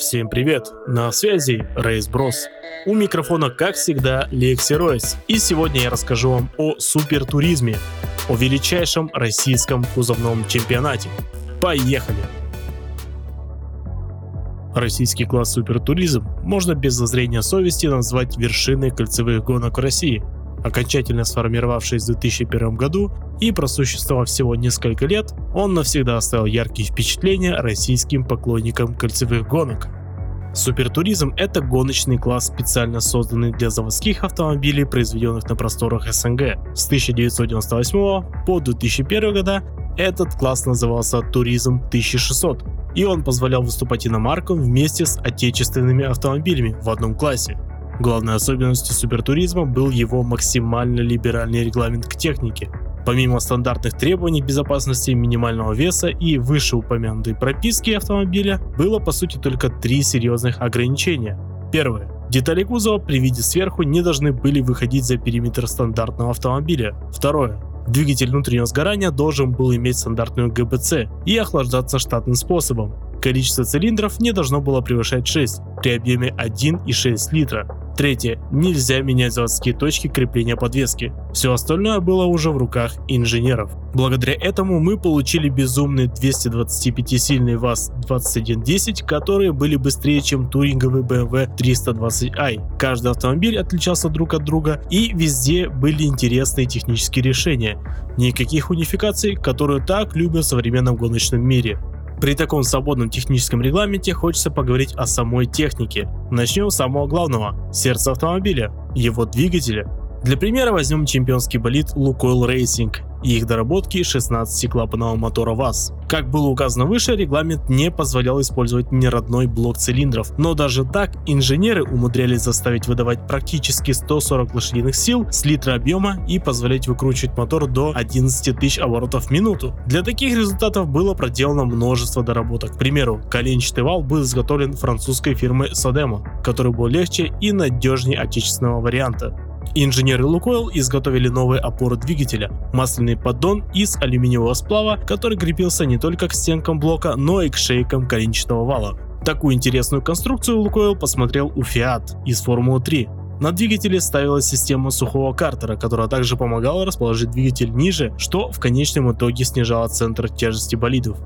Всем привет! На связи Рейс Брос. У микрофона, как всегда, Лекси Ройс. И сегодня я расскажу вам о супертуризме, о величайшем российском кузовном чемпионате. Поехали! Российский класс супертуризм можно без зазрения совести назвать вершиной кольцевых гонок в России – окончательно сформировавшись в 2001 году и просуществовав всего несколько лет, он навсегда оставил яркие впечатления российским поклонникам кольцевых гонок. Супертуризм – это гоночный класс, специально созданный для заводских автомобилей, произведенных на просторах СНГ. С 1998 по 2001 года этот класс назывался Туризм 1600, и он позволял выступать иномаркам вместе с отечественными автомобилями в одном классе. Главной особенностью супертуризма был его максимально либеральный регламент к технике. Помимо стандартных требований безопасности, минимального веса и вышеупомянутой прописки автомобиля, было по сути только три серьезных ограничения. Первое. Детали кузова при виде сверху не должны были выходить за периметр стандартного автомобиля. Второе. Двигатель внутреннего сгорания должен был иметь стандартную ГБЦ и охлаждаться штатным способом. Количество цилиндров не должно было превышать 6 при объеме 1,6 литра. Третье. Нельзя менять заводские точки крепления подвески. Все остальное было уже в руках инженеров. Благодаря этому мы получили безумные 225-сильные ВАЗ-2110, которые были быстрее, чем туринговый BMW 320i. Каждый автомобиль отличался друг от друга и везде были интересные технические решения. Никаких унификаций, которые так любят в современном гоночном мире. При таком свободном техническом регламенте хочется поговорить о самой технике. Начнем с самого главного – сердца автомобиля, его двигателя. Для примера возьмем чемпионский болид Lukoil Racing и их доработки 16-клапанного мотора ВАЗ. Как было указано выше, регламент не позволял использовать неродной блок цилиндров, но даже так инженеры умудрялись заставить выдавать практически 140 лошадиных сил с литра объема и позволять выкручивать мотор до 11 тысяч оборотов в минуту. Для таких результатов было проделано множество доработок. К примеру, коленчатый вал был изготовлен французской фирмой Sodemo, который был легче и надежнее отечественного варианта. Инженеры Лукойл изготовили новые опоры двигателя, масляный поддон из алюминиевого сплава, который крепился не только к стенкам блока, но и к шейкам коленчатого вала. Такую интересную конструкцию Лукойл посмотрел у Fiat из Формулы 3. На двигателе ставилась система сухого картера, которая также помогала расположить двигатель ниже, что в конечном итоге снижало центр тяжести болидов.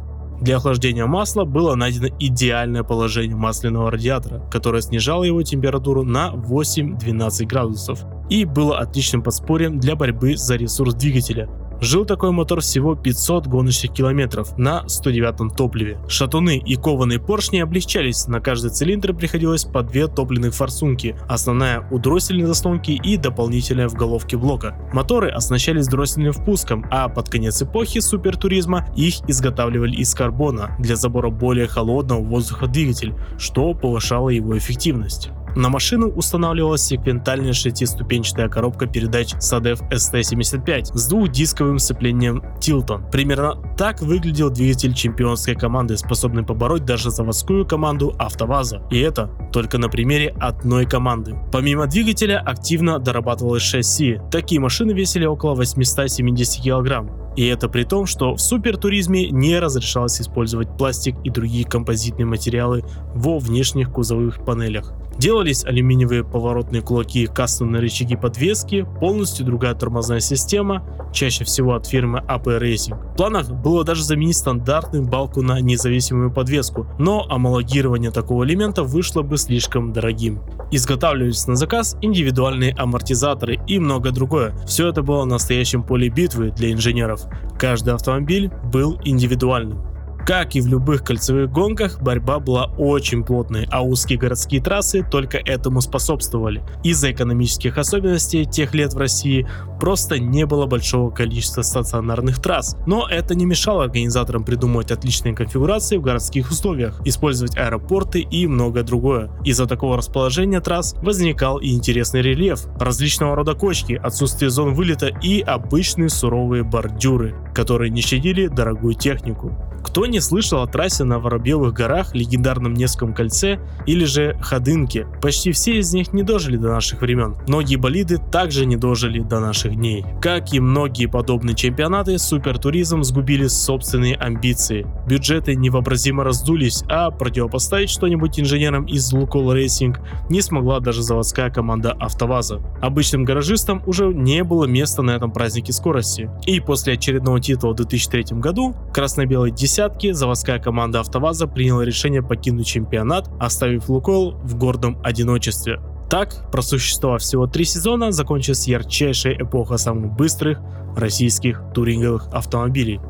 Для охлаждения масла было найдено идеальное положение масляного радиатора, которое снижало его температуру на 8-12 градусов и было отличным подспорьем для борьбы за ресурс двигателя. Жил такой мотор всего 500 гоночных километров на 109 топливе. Шатуны и кованые поршни облегчались, на каждый цилиндр приходилось по две топливных форсунки, основная у дроссельной заслонки и дополнительная в головке блока. Моторы оснащались дроссельным впуском, а под конец эпохи супертуризма их изготавливали из карбона для забора более холодного воздуха двигатель, что повышало его эффективность. На машину устанавливалась секвентальная шестиступенчатая коробка передач SADEF ST75 с двухдисковым сцеплением Tilton. Примерно так выглядел двигатель чемпионской команды, способный побороть даже заводскую команду АвтоВАЗа. И это только на примере одной команды. Помимо двигателя активно дорабатывалось шасси. Такие машины весили около 870 кг. И это при том, что в супертуризме не разрешалось использовать пластик и другие композитные материалы во внешних кузовых панелях. Делались алюминиевые поворотные кулаки, кастомные рычаги подвески, полностью другая тормозная система, чаще всего от фирмы AP Racing. В планах было даже заменить стандартную балку на независимую подвеску, но амалогирование такого элемента вышло бы слишком дорогим. Изготавливались на заказ индивидуальные амортизаторы и многое другое. Все это было настоящим поле битвы для инженеров. Каждый автомобиль был индивидуальным. Как и в любых кольцевых гонках, борьба была очень плотной, а узкие городские трассы только этому способствовали. Из-за экономических особенностей тех лет в России просто не было большого количества стационарных трасс. Но это не мешало организаторам придумывать отличные конфигурации в городских условиях, использовать аэропорты и многое другое. Из-за такого расположения трасс возникал и интересный рельеф, различного рода кочки, отсутствие зон вылета и обычные суровые бордюры, которые не щадили дорогую технику. Кто не слышал о трассе на Воробьевых горах, легендарном Невском кольце или же Ходынке. Почти все из них не дожили до наших времен. Многие болиды также не дожили до наших дней. Как и многие подобные чемпионаты, супертуризм сгубили собственные амбиции. Бюджеты невообразимо раздулись, а противопоставить что-нибудь инженерам из Лукойл Racing не смогла даже заводская команда АвтоВАЗа. Обычным гаражистам уже не было места на этом празднике скорости. И после очередного титула в 2003 году красно-белой десятки заводская команда АвтоВАЗа приняла решение покинуть чемпионат, оставив Лукойл в гордом одиночестве. Так, просуществовав всего три сезона, закончилась ярчайшая эпоха самых быстрых российских туринговых автомобилей.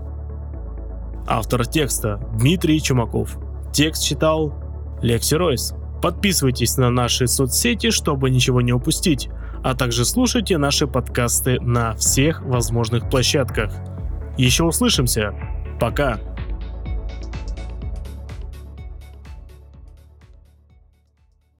Автор текста Дмитрий Чумаков. Текст читал Лекси Ройс. Подписывайтесь на наши соцсети, чтобы ничего не упустить, а также слушайте наши подкасты на всех возможных площадках. Еще услышимся. Пока.